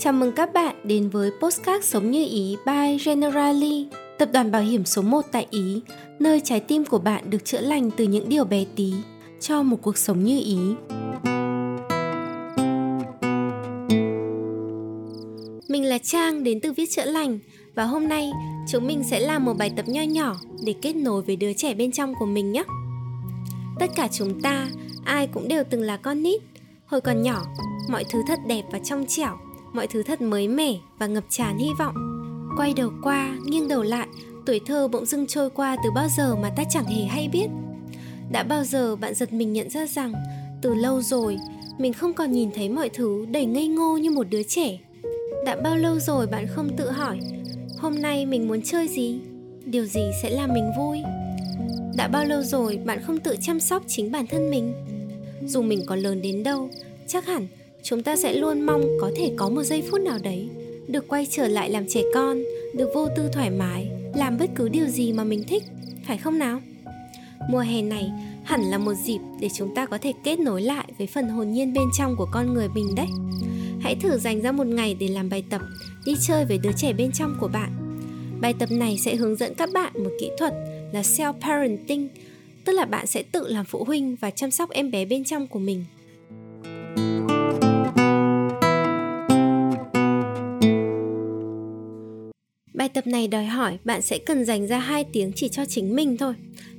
Chào mừng các bạn đến với Postcard Sống Như Ý by Generali, tập đoàn bảo hiểm số 1 tại Ý, nơi trái tim của bạn được chữa lành từ những điều bé tí cho một cuộc sống như ý. Mình là Trang đến từ Viết Chữa Lành và hôm nay chúng mình sẽ làm một bài tập nho nhỏ để kết nối với đứa trẻ bên trong của mình nhé. Tất cả chúng ta, ai cũng đều từng là con nít. Hồi còn nhỏ, mọi thứ thật đẹp và trong trẻo mọi thứ thật mới mẻ và ngập tràn hy vọng. Quay đầu qua, nghiêng đầu lại, tuổi thơ bỗng dưng trôi qua từ bao giờ mà ta chẳng hề hay biết. Đã bao giờ bạn giật mình nhận ra rằng, từ lâu rồi, mình không còn nhìn thấy mọi thứ đầy ngây ngô như một đứa trẻ? Đã bao lâu rồi bạn không tự hỏi, hôm nay mình muốn chơi gì? Điều gì sẽ làm mình vui? Đã bao lâu rồi bạn không tự chăm sóc chính bản thân mình? Dù mình có lớn đến đâu, chắc hẳn chúng ta sẽ luôn mong có thể có một giây phút nào đấy, được quay trở lại làm trẻ con, được vô tư thoải mái, làm bất cứ điều gì mà mình thích, phải không nào? Mùa hè này hẳn là một dịp để chúng ta có thể kết nối lại với phần hồn nhiên bên trong của con người mình đấy. Hãy thử dành ra một ngày để làm bài tập, đi chơi với đứa trẻ bên trong của bạn. Bài tập này sẽ hướng dẫn các bạn một kỹ thuật là self parenting tức là bạn sẽ tự làm phụ huynh và chăm sóc em bé bên trong của mình. Bài tập này đòi hỏi bạn sẽ cần dành ra 2 tiếng chỉ cho chính mình thôi.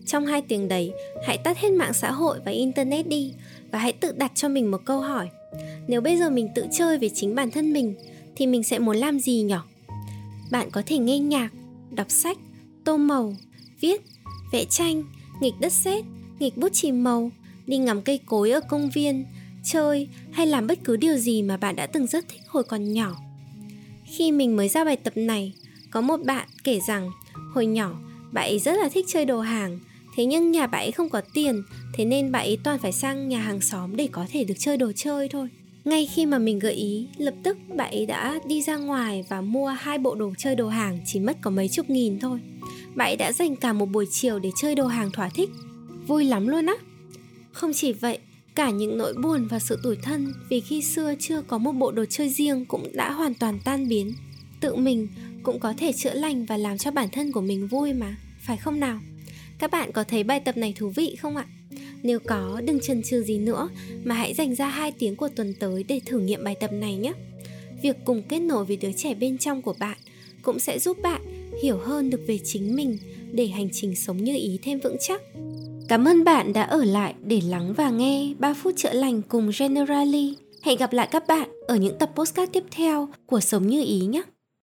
Trong 2 tiếng đấy, hãy tắt hết mạng xã hội và internet đi và hãy tự đặt cho mình một câu hỏi. Nếu bây giờ mình tự chơi với chính bản thân mình thì mình sẽ muốn làm gì nhỉ? Bạn có thể nghe nhạc, đọc sách, tô màu, viết, vẽ tranh, nghịch đất sét, nghịch bút chì màu, đi ngắm cây cối ở công viên, chơi hay làm bất cứ điều gì mà bạn đã từng rất thích hồi còn nhỏ. Khi mình mới ra bài tập này, có một bạn kể rằng hồi nhỏ bạn ấy rất là thích chơi đồ hàng Thế nhưng nhà bạn ấy không có tiền Thế nên bạn ấy toàn phải sang nhà hàng xóm để có thể được chơi đồ chơi thôi ngay khi mà mình gợi ý, lập tức bạn ấy đã đi ra ngoài và mua hai bộ đồ chơi đồ hàng chỉ mất có mấy chục nghìn thôi. Bạn ấy đã dành cả một buổi chiều để chơi đồ hàng thỏa thích. Vui lắm luôn á. Không chỉ vậy, cả những nỗi buồn và sự tủi thân vì khi xưa chưa có một bộ đồ chơi riêng cũng đã hoàn toàn tan biến. Tự mình cũng có thể chữa lành và làm cho bản thân của mình vui mà, phải không nào? Các bạn có thấy bài tập này thú vị không ạ? Nếu có, đừng chần chừ gì nữa mà hãy dành ra 2 tiếng của tuần tới để thử nghiệm bài tập này nhé. Việc cùng kết nối với đứa trẻ bên trong của bạn cũng sẽ giúp bạn hiểu hơn được về chính mình để hành trình sống như ý thêm vững chắc. Cảm ơn bạn đã ở lại để lắng và nghe 3 phút chữa lành cùng Generali. Hẹn gặp lại các bạn ở những tập postcard tiếp theo của Sống như ý nhé.